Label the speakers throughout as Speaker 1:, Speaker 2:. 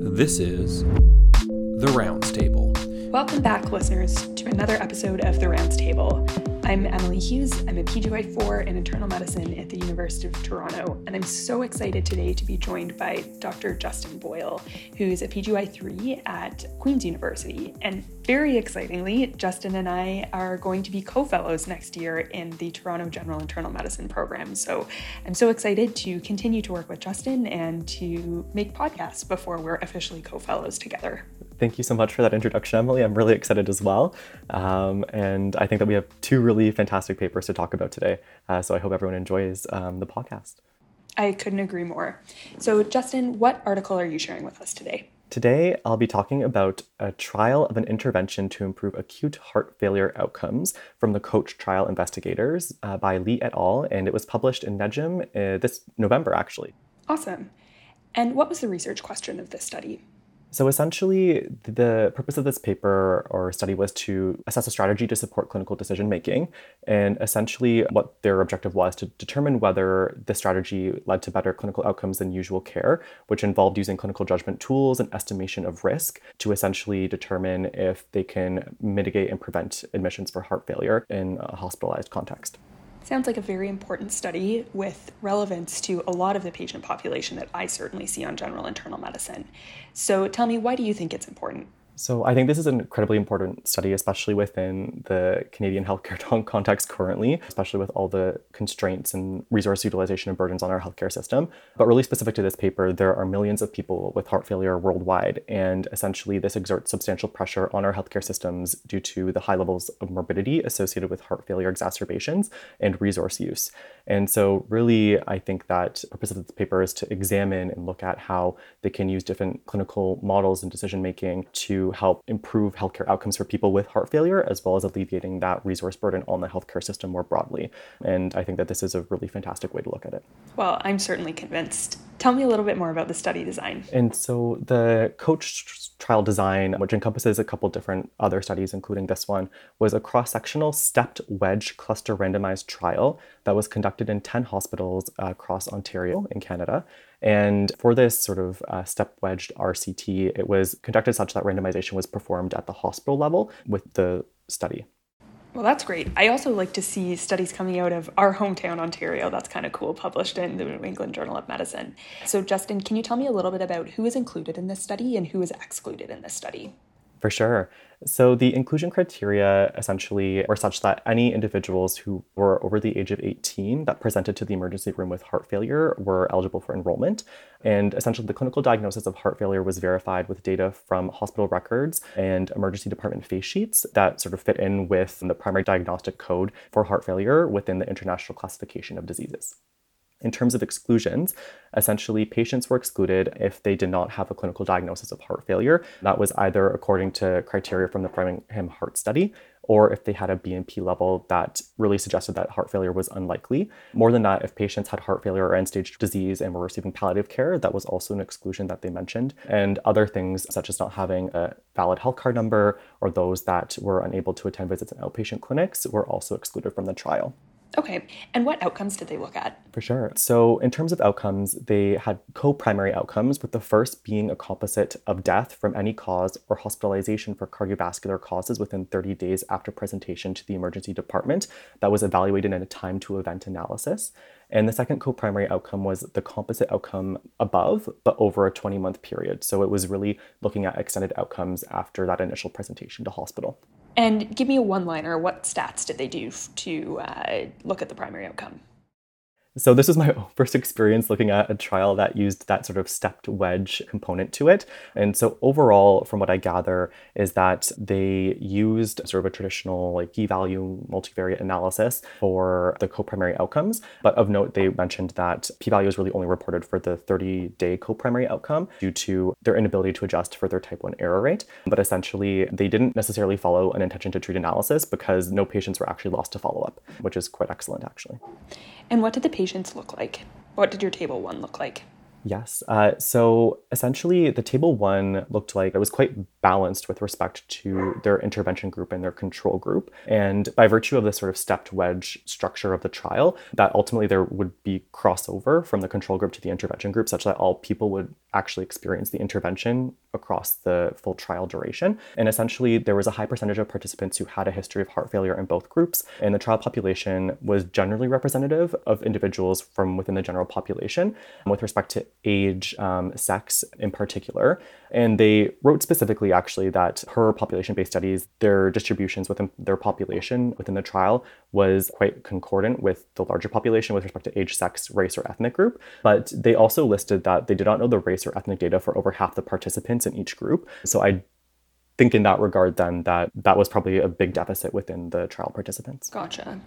Speaker 1: This is The Rounds Table.
Speaker 2: Welcome back, listeners, to another episode of The Rounds Table. I'm Emily Hughes. I'm a PGY4 in internal medicine at the University of Toronto, and I'm so excited today to be joined by Dr. Justin Boyle, who's a PGY3 at Queen's University. And very excitingly, Justin and I are going to be co fellows next year in the Toronto General Internal Medicine program. So I'm so excited to continue to work with Justin and to make podcasts before we're officially co fellows together.
Speaker 3: Thank you so much for that introduction, Emily. I'm really excited as well. Um, and I think that we have two really fantastic papers to talk about today. Uh, so I hope everyone enjoys um, the podcast.
Speaker 2: I couldn't agree more. So, Justin, what article are you sharing with us today?
Speaker 3: Today, I'll be talking about a trial of an intervention to improve acute heart failure outcomes from the COACH trial investigators uh, by Lee et al., and it was published in NEJM uh, this November, actually.
Speaker 2: Awesome. And what was the research question of this study?
Speaker 3: So essentially, the purpose of this paper or study was to assess a strategy to support clinical decision making. And essentially, what their objective was to determine whether the strategy led to better clinical outcomes than usual care, which involved using clinical judgment tools and estimation of risk to essentially determine if they can mitigate and prevent admissions for heart failure in a hospitalized context.
Speaker 2: Sounds like a very important study with relevance to a lot of the patient population that I certainly see on general internal medicine. So tell me, why do you think it's important?
Speaker 3: So I think this is an incredibly important study, especially within the Canadian healthcare context currently, especially with all the constraints and resource utilization and burdens on our healthcare system. But really specific to this paper, there are millions of people with heart failure worldwide, and essentially this exerts substantial pressure on our healthcare systems due to the high levels of morbidity associated with heart failure exacerbations and resource use. And so really, I think that the purpose of this paper is to examine and look at how they can use different clinical models and decision making to help improve healthcare outcomes for people with heart failure, as well as alleviating that resource burden on the healthcare system more broadly. And I think that this is a really fantastic way to look at it.
Speaker 2: Well, I'm certainly convinced. Tell me a little bit more about the study design.
Speaker 3: And so the coach trial design, which encompasses a couple different other studies, including this one, was a cross sectional stepped wedge cluster randomized trial that was conducted in 10 hospitals across Ontario in Canada. And for this sort of uh, step wedged RCT, it was conducted such that randomization was performed at the hospital level with the study.
Speaker 2: Well, that's great. I also like to see studies coming out of our hometown, Ontario. That's kind of cool, published in the New England Journal of Medicine. So, Justin, can you tell me a little bit about who is included in this study and who is excluded in this study?
Speaker 3: For sure. So the inclusion criteria essentially were such that any individuals who were over the age of 18 that presented to the emergency room with heart failure were eligible for enrollment. And essentially, the clinical diagnosis of heart failure was verified with data from hospital records and emergency department face sheets that sort of fit in with the primary diagnostic code for heart failure within the International Classification of Diseases. In terms of exclusions, essentially patients were excluded if they did not have a clinical diagnosis of heart failure. That was either according to criteria from the Framingham Heart Study or if they had a BNP level that really suggested that heart failure was unlikely. More than that, if patients had heart failure or end stage disease and were receiving palliative care, that was also an exclusion that they mentioned. And other things, such as not having a valid health card number or those that were unable to attend visits in outpatient clinics, were also excluded from the trial.
Speaker 2: Okay. And what outcomes did they look at?
Speaker 3: For sure. So, in terms of outcomes, they had co primary outcomes, with the first being a composite of death from any cause or hospitalization for cardiovascular causes within 30 days after presentation to the emergency department that was evaluated in a time to event analysis. And the second co primary outcome was the composite outcome above, but over a 20 month period. So, it was really looking at extended outcomes after that initial presentation to hospital.
Speaker 2: And give me a one liner. What stats did they do to uh, look at the primary outcome?
Speaker 3: So this was my first experience looking at a trial that used that sort of stepped wedge component to it. And so overall, from what I gather, is that they used sort of a traditional like p-value multivariate analysis for the co-primary outcomes. But of note, they mentioned that p-value is really only reported for the 30-day co-primary outcome due to their inability to adjust for their type 1 error rate. But essentially, they didn't necessarily follow an intention to treat analysis because no patients were actually lost to follow-up, which is quite excellent actually.
Speaker 2: And what did the patients look like? What did your table one look like?
Speaker 3: Yes. Uh, so essentially, the table one looked like it was quite balanced with respect to their intervention group and their control group. And by virtue of this sort of stepped wedge structure of the trial, that ultimately there would be crossover from the control group to the intervention group, such that all people would actually experienced the intervention across the full trial duration. And essentially, there was a high percentage of participants who had a history of heart failure in both groups. And the trial population was generally representative of individuals from within the general population with respect to age, um, sex in particular. And they wrote specifically, actually, that per population based studies, their distributions within their population within the trial was quite concordant with the larger population with respect to age, sex, race, or ethnic group. But they also listed that they did not know the race or ethnic data for over half the participants in each group. So I think in that regard, then, that that was probably a big deficit within the trial participants.
Speaker 2: Gotcha.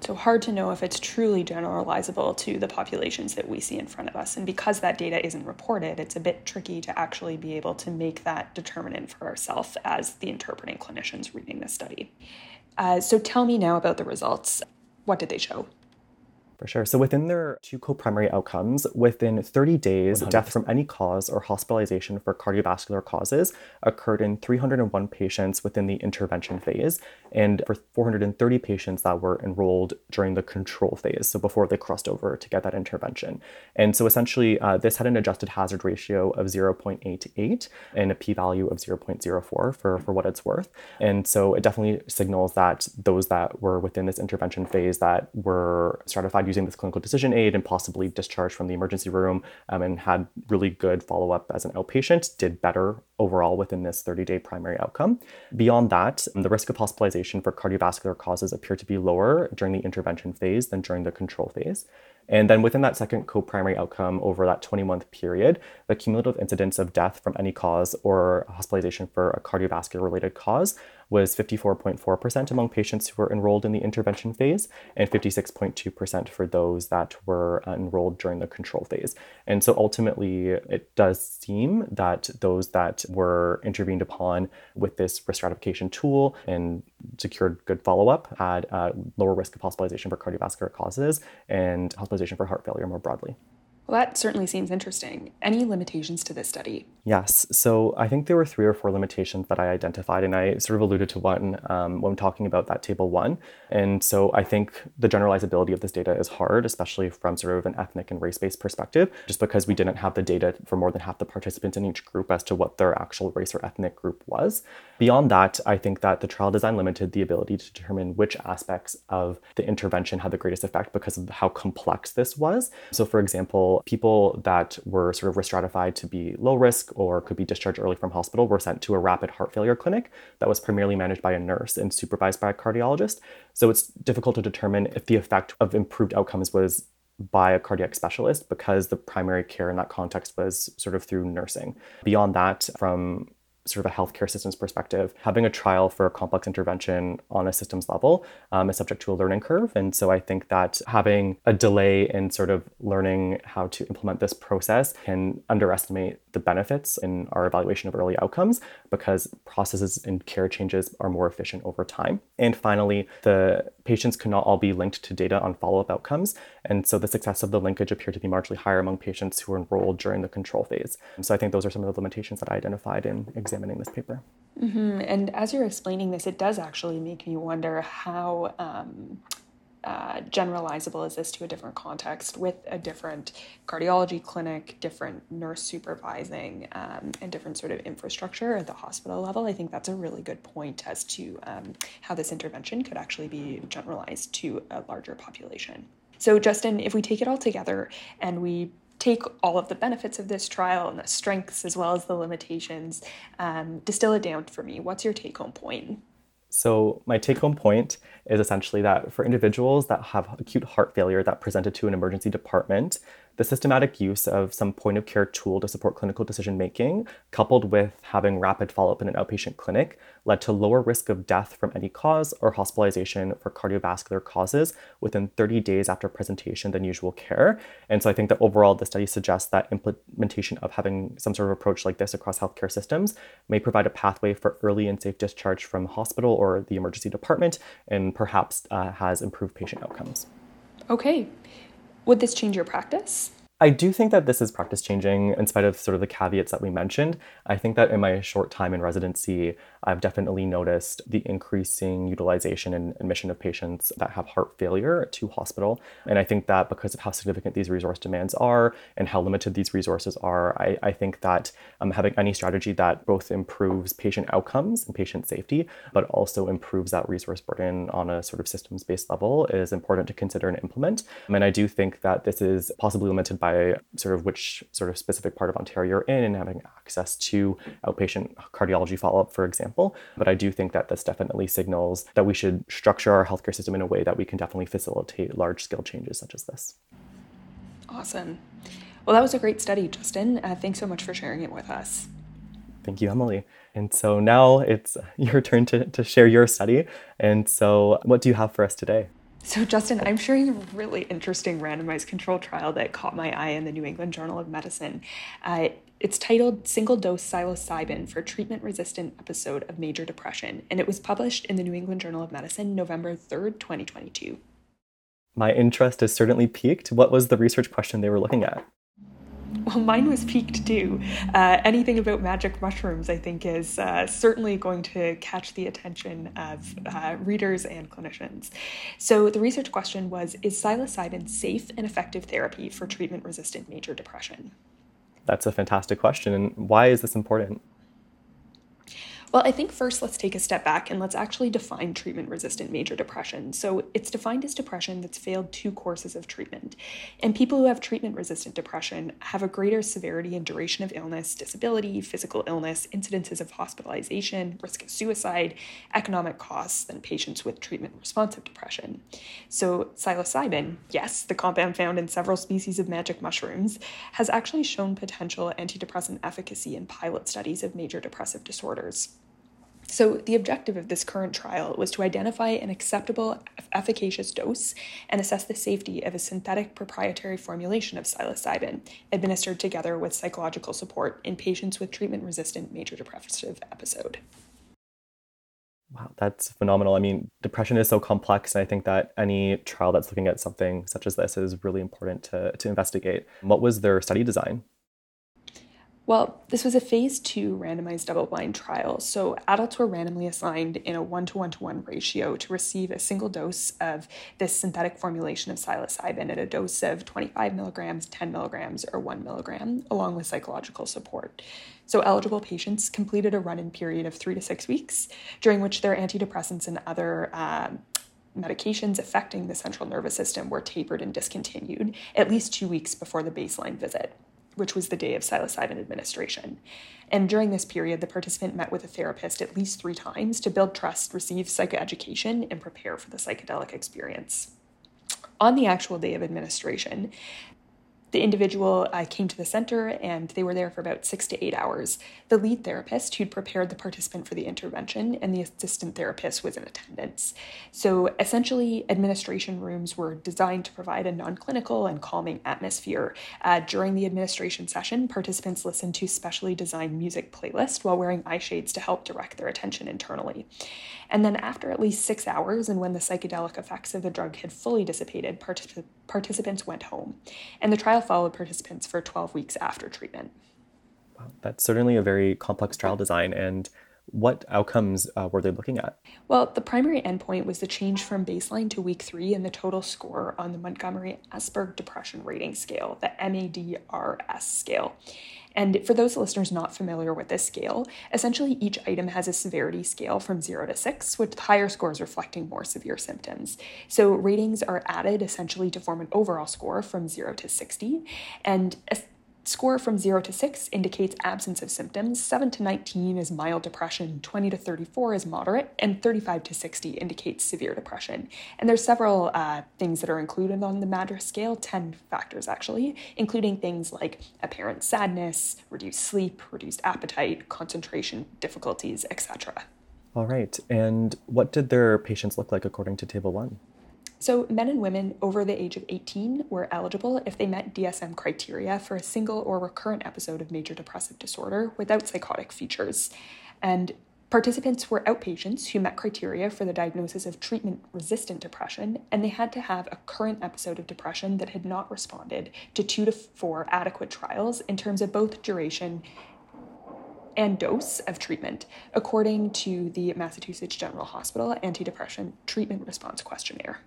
Speaker 2: So hard to know if it's truly generalizable to the populations that we see in front of us. And because that data isn't reported, it's a bit tricky to actually be able to make that determinant for ourselves as the interpreting clinicians reading this study. Uh, so tell me now about the results. What did they show?
Speaker 3: For sure. So within their two co-primary outcomes, within 30 days, 100%. death from any cause or hospitalization for cardiovascular causes occurred in 301 patients within the intervention phase, and for 430 patients that were enrolled during the control phase, so before they crossed over to get that intervention. And so essentially, uh, this had an adjusted hazard ratio of 0.88 and a p-value of 0.04 for, for what it's worth. And so it definitely signals that those that were within this intervention phase that were stratified using this clinical decision aid and possibly discharged from the emergency room um, and had really good follow up as an outpatient did better overall within this 30 day primary outcome. Beyond that, the risk of hospitalization for cardiovascular causes appeared to be lower during the intervention phase than during the control phase. And then within that second co primary outcome over that 20 month period, the cumulative incidence of death from any cause or hospitalization for a cardiovascular related cause was 54.4% among patients who were enrolled in the intervention phase and 56.2% for those that were uh, enrolled during the control phase. And so ultimately, it does seem that those that were intervened upon with this risk stratification tool and secured good follow up had a lower risk of hospitalization for cardiovascular causes and hospitalization for heart failure more broadly.
Speaker 2: Well, that certainly seems interesting. Any limitations to this study?
Speaker 3: Yes. So I think there were three or four limitations that I identified, and I sort of alluded to one um, when talking about that table one. And so I think the generalizability of this data is hard, especially from sort of an ethnic and race based perspective, just because we didn't have the data for more than half the participants in each group as to what their actual race or ethnic group was. Beyond that, I think that the trial design limited the ability to determine which aspects of the intervention had the greatest effect because of how complex this was. So, for example, people that were sort of risk stratified to be low risk or could be discharged early from hospital were sent to a rapid heart failure clinic that was primarily managed by a nurse and supervised by a cardiologist. So it's difficult to determine if the effect of improved outcomes was by a cardiac specialist because the primary care in that context was sort of through nursing. Beyond that, from sort of a healthcare systems perspective, having a trial for a complex intervention on a systems level um, is subject to a learning curve. And so I think that having a delay in sort of learning how to implement this process can underestimate the benefits in our evaluation of early outcomes because processes and care changes are more efficient over time. And finally, the patients could not all be linked to data on follow up outcomes. And so the success of the linkage appeared to be marginally higher among patients who were enrolled during the control phase. So I think those are some of the limitations that I identified in examining this paper.
Speaker 2: Mm-hmm. And as you're explaining this, it does actually make me wonder how. Um, uh, generalizable is this to a different context with a different cardiology clinic, different nurse supervising, um, and different sort of infrastructure at the hospital level? I think that's a really good point as to um, how this intervention could actually be generalized to a larger population. So, Justin, if we take it all together and we take all of the benefits of this trial and the strengths as well as the limitations, um, distill it down for me. What's your take home point?
Speaker 3: So, my take home point is essentially that for individuals that have acute heart failure that presented to an emergency department, the systematic use of some point of care tool to support clinical decision making, coupled with having rapid follow up in an outpatient clinic, led to lower risk of death from any cause or hospitalization for cardiovascular causes within 30 days after presentation than usual care. And so I think that overall, the study suggests that implementation of having some sort of approach like this across healthcare systems may provide a pathway for early and safe discharge from hospital or the emergency department and perhaps uh, has improved patient outcomes.
Speaker 2: Okay. Would this change your practice?
Speaker 3: I do think that this is practice changing in spite of sort of the caveats that we mentioned. I think that in my short time in residency, I've definitely noticed the increasing utilization and admission of patients that have heart failure to hospital. And I think that because of how significant these resource demands are and how limited these resources are, I, I think that um, having any strategy that both improves patient outcomes and patient safety, but also improves that resource burden on a sort of systems based level is important to consider and implement. And I do think that this is possibly limited by sort of which sort of specific part of Ontario you're in and having access to outpatient cardiology follow up, for example. But I do think that this definitely signals that we should structure our healthcare system in a way that we can definitely facilitate large scale changes such as this.
Speaker 2: Awesome. Well, that was a great study, Justin. Uh, thanks so much for sharing it with us.
Speaker 3: Thank you, Emily. And so now it's your turn to, to share your study. And so, what do you have for us today?
Speaker 2: So, Justin, I'm sharing a really interesting randomized control trial that caught my eye in the New England Journal of Medicine. Uh, it's titled Single Dose Psilocybin for Treatment Resistant Episode of Major Depression, and it was published in the New England Journal of Medicine November 3rd, 2022.
Speaker 3: My interest is certainly piqued. What was the research question they were looking at?
Speaker 2: Well, mine was piqued too. Uh, anything about magic mushrooms, I think, is uh, certainly going to catch the attention of uh, readers and clinicians. So, the research question was Is psilocybin safe and effective therapy for treatment resistant major depression?
Speaker 3: That's a fantastic question. And why is this important?
Speaker 2: Well, I think first let's take a step back and let's actually define treatment resistant major depression. So it's defined as depression that's failed two courses of treatment. And people who have treatment resistant depression have a greater severity and duration of illness, disability, physical illness, incidences of hospitalization, risk of suicide, economic costs than patients with treatment responsive depression. So psilocybin, yes, the compound found in several species of magic mushrooms, has actually shown potential antidepressant efficacy in pilot studies of major depressive disorders. So, the objective of this current trial was to identify an acceptable, efficacious dose and assess the safety of a synthetic proprietary formulation of psilocybin administered together with psychological support in patients with treatment resistant major depressive episode.
Speaker 3: Wow, that's phenomenal. I mean, depression is so complex, and I think that any trial that's looking at something such as this is really important to, to investigate. What was their study design?
Speaker 2: Well, this was a phase two randomized double blind trial. So adults were randomly assigned in a one to one to one ratio to receive a single dose of this synthetic formulation of psilocybin at a dose of 25 milligrams, 10 milligrams, or 1 milligram, along with psychological support. So eligible patients completed a run in period of three to six weeks, during which their antidepressants and other um, medications affecting the central nervous system were tapered and discontinued at least two weeks before the baseline visit which was the day of psilocybin administration. And during this period, the participant met with a therapist at least three times to build trust, receive psychoeducation, and prepare for the psychedelic experience. On the actual day of administration, the individual uh, came to the center and they were there for about six to eight hours. The lead therapist, who'd prepared the participant for the intervention, and the assistant therapist was in attendance. So essentially, administration rooms were designed to provide a non clinical and calming atmosphere. Uh, during the administration session, participants listened to specially designed music playlists while wearing eye shades to help direct their attention internally. And then, after at least six hours, and when the psychedelic effects of the drug had fully dissipated, particip- participants went home. And the trial followed participants for 12 weeks after treatment.
Speaker 3: Wow, that's certainly a very complex trial design. And what outcomes uh, were they looking at?
Speaker 2: Well, the primary endpoint was the change from baseline to week three in the total score on the Montgomery Asberg Depression Rating Scale, the MADRS scale. And for those listeners not familiar with this scale, essentially each item has a severity scale from 0 to 6, with higher scores reflecting more severe symptoms. So ratings are added essentially to form an overall score from 0 to 60. And Score from 0 to 6 indicates absence of symptoms, 7 to 19 is mild depression, 20 to 34 is moderate, and 35 to 60 indicates severe depression. And there's several uh, things that are included on the MADRS scale, 10 factors actually, including things like apparent sadness, reduced sleep, reduced appetite, concentration difficulties, etc.
Speaker 3: All right. And what did their patients look like according to Table 1?
Speaker 2: So, men and women over the age of 18 were eligible if they met DSM criteria for a single or recurrent episode of major depressive disorder without psychotic features. And participants were outpatients who met criteria for the diagnosis of treatment resistant depression, and they had to have a current episode of depression that had not responded to two to four adequate trials in terms of both duration and dose of treatment, according to the Massachusetts General Hospital Antidepressant Treatment Response Questionnaire.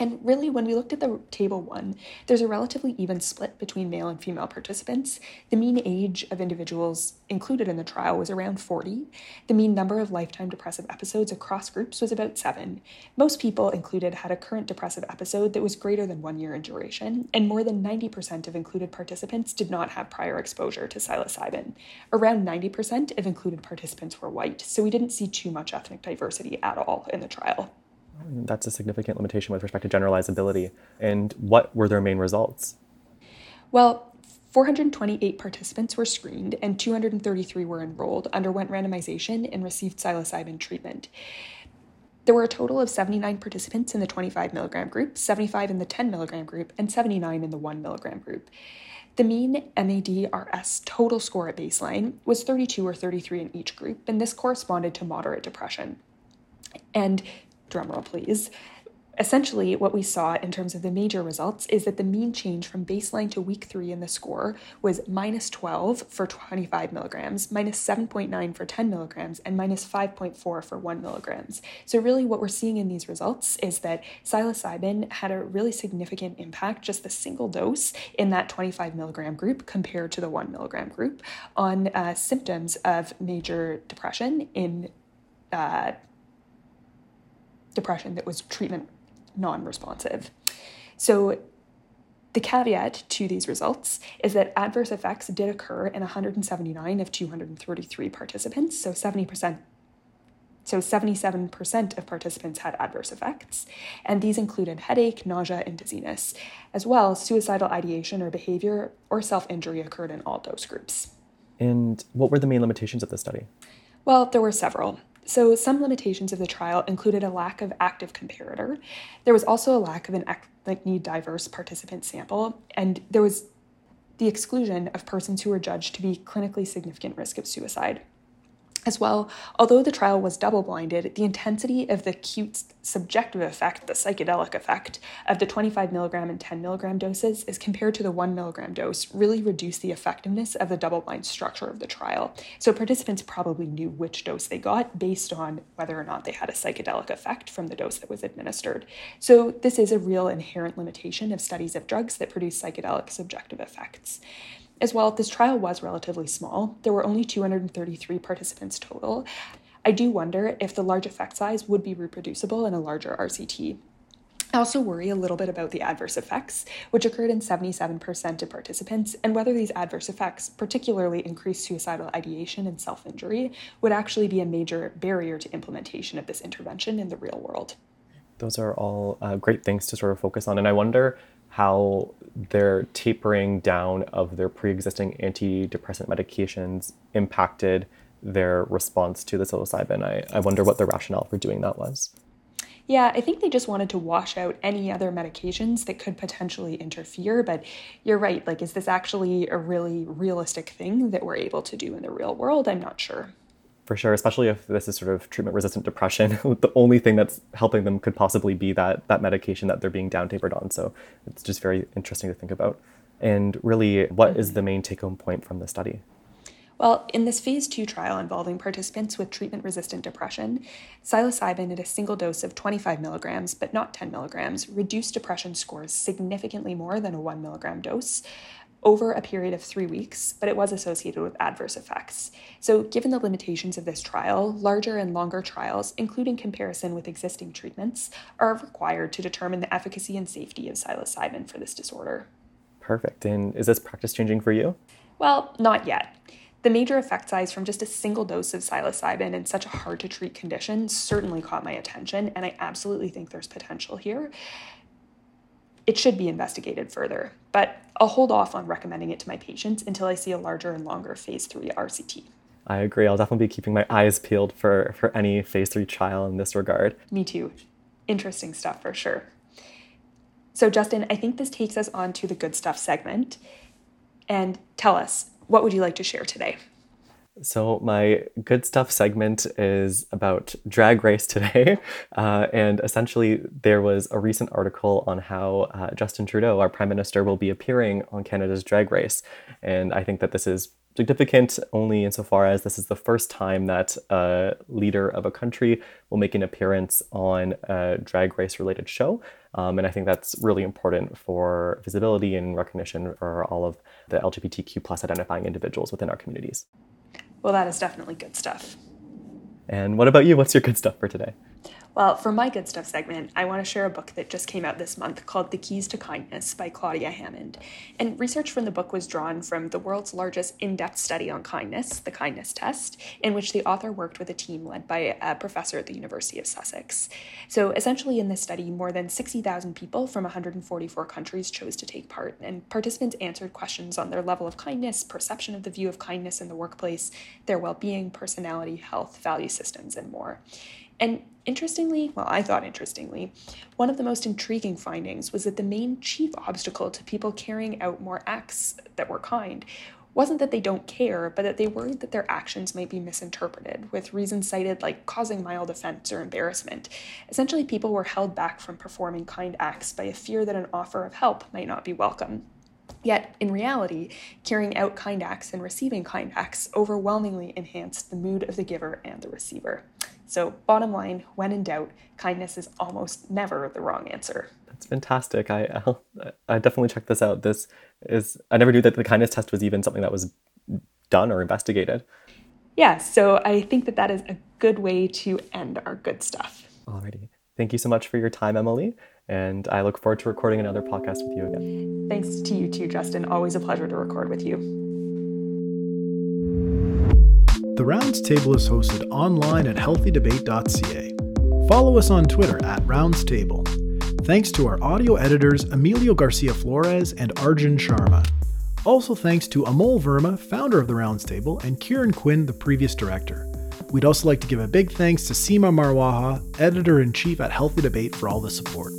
Speaker 2: And really, when we looked at the table one, there's a relatively even split between male and female participants. The mean age of individuals included in the trial was around 40. The mean number of lifetime depressive episodes across groups was about seven. Most people included had a current depressive episode that was greater than one year in duration, and more than 90% of included participants did not have prior exposure to psilocybin. Around 90% of included participants were white, so we didn't see too much ethnic diversity at all in the trial.
Speaker 3: That's a significant limitation with respect to generalizability. And what were their main results?
Speaker 2: Well, 428 participants were screened and 233 were enrolled, underwent randomization, and received psilocybin treatment. There were a total of 79 participants in the 25 milligram group, 75 in the 10 milligram group, and 79 in the 1 milligram group. The mean MADRS total score at baseline was 32 or 33 in each group, and this corresponded to moderate depression. And drumroll please, essentially what we saw in terms of the major results is that the mean change from baseline to week three in the score was minus 12 for 25 milligrams, minus 7.9 for 10 milligrams, and minus 5.4 for 1 milligrams. So, really, what we're seeing in these results is that psilocybin had a really significant impact, just the single dose in that 25 milligram group compared to the 1 milligram group, on uh, symptoms of major depression in. Uh, depression that was treatment non responsive. So, the caveat to these results is that adverse effects did occur in 179 of 233 participants, so 70%. So 77% of participants had adverse effects, and these included headache, nausea, and dizziness. As well, suicidal ideation or behavior or self injury occurred in all dose groups.
Speaker 3: And what were the main limitations of the study?
Speaker 2: Well, there were several. So, some limitations of the trial included a lack of active comparator. There was also a lack of an ethnically diverse participant sample, and there was the exclusion of persons who were judged to be clinically significant risk of suicide. As well, although the trial was double blinded, the intensity of the acute subjective effect, the psychedelic effect, of the 25 milligram and 10 milligram doses as compared to the 1 milligram dose really reduced the effectiveness of the double blind structure of the trial. So participants probably knew which dose they got based on whether or not they had a psychedelic effect from the dose that was administered. So this is a real inherent limitation of studies of drugs that produce psychedelic subjective effects. As well, this trial was relatively small. There were only 233 participants total. I do wonder if the large effect size would be reproducible in a larger RCT. I also worry a little bit about the adverse effects, which occurred in 77% of participants, and whether these adverse effects, particularly increased suicidal ideation and self injury, would actually be a major barrier to implementation of this intervention in the real world.
Speaker 3: Those are all uh, great things to sort of focus on. And I wonder how their tapering down of their pre-existing antidepressant medications impacted their response to the psilocybin. I, I wonder what the rationale for doing that was.
Speaker 2: Yeah, I think they just wanted to wash out any other medications that could potentially interfere. But you're right. Like, is this actually a really realistic thing that we're able to do in the real world? I'm not sure
Speaker 3: for sure, especially if this is sort of treatment resistant depression. the only thing that's helping them could possibly be that that medication that they're being down tapered on. So it's just very interesting to think about. And really, what is mm-hmm. the main take home point from the study?
Speaker 2: Well, in this phase two trial involving participants with treatment resistant depression, psilocybin at a single dose of 25 milligrams, but not 10 milligrams, reduced depression scores significantly more than a 1 milligram dose, over a period of three weeks, but it was associated with adverse effects. So, given the limitations of this trial, larger and longer trials, including comparison with existing treatments, are required to determine the efficacy and safety of psilocybin for this disorder.
Speaker 3: Perfect. And is this practice changing for you?
Speaker 2: Well, not yet. The major effect size from just a single dose of psilocybin in such a hard to treat condition certainly caught my attention, and I absolutely think there's potential here it should be investigated further, but I'll hold off on recommending it to my patients until I see a larger and longer phase three RCT.
Speaker 3: I agree. I'll definitely be keeping my eyes peeled for, for any phase three trial in this regard.
Speaker 2: Me too. Interesting stuff for sure. So, Justin, I think this takes us on to the good stuff segment. And tell us, what would you like to share today?
Speaker 3: So, my good stuff segment is about drag race today. Uh, and essentially, there was a recent article on how uh, Justin Trudeau, our Prime Minister, will be appearing on Canada's drag race. And I think that this is significant only insofar as this is the first time that a leader of a country will make an appearance on a drag race related show. Um, and I think that's really important for visibility and recognition for all of the LGBTQ plus identifying individuals within our communities.
Speaker 2: Well, that is definitely good stuff.
Speaker 3: And what about you? What's your good stuff for today?
Speaker 2: Well, for my good stuff segment, I want to share a book that just came out this month called The Keys to Kindness by Claudia Hammond. And research from the book was drawn from the world's largest in depth study on kindness, the Kindness Test, in which the author worked with a team led by a professor at the University of Sussex. So essentially, in this study, more than 60,000 people from 144 countries chose to take part, and participants answered questions on their level of kindness, perception of the view of kindness in the workplace, their well being, personality, health, value systems, and more. And interestingly, well, I thought interestingly, one of the most intriguing findings was that the main chief obstacle to people carrying out more acts that were kind wasn't that they don't care, but that they worried that their actions might be misinterpreted, with reasons cited like causing mild offense or embarrassment. Essentially, people were held back from performing kind acts by a fear that an offer of help might not be welcome. Yet, in reality, carrying out kind acts and receiving kind acts overwhelmingly enhanced the mood of the giver and the receiver. So, bottom line, when in doubt, kindness is almost never the wrong answer.
Speaker 3: That's fantastic. I I'll, I definitely check this out. This is I never knew that the kindness test was even something that was done or investigated.
Speaker 2: Yeah, so I think that that is a good way to end our good stuff.
Speaker 3: Alrighty. Thank you so much for your time, Emily. And I look forward to recording another podcast with you again.
Speaker 2: Thanks to you too, Justin. Always a pleasure to record with you.
Speaker 4: The Rounds Table is hosted online at healthydebate.ca. Follow us on Twitter at Rounds Table. Thanks to our audio editors Emilio Garcia Flores and Arjun Sharma. Also thanks to Amol Verma, founder of the Rounds Table, and Kieran Quinn, the previous director. We'd also like to give a big thanks to Seema Marwaha, editor in chief at Healthy Debate, for all the support.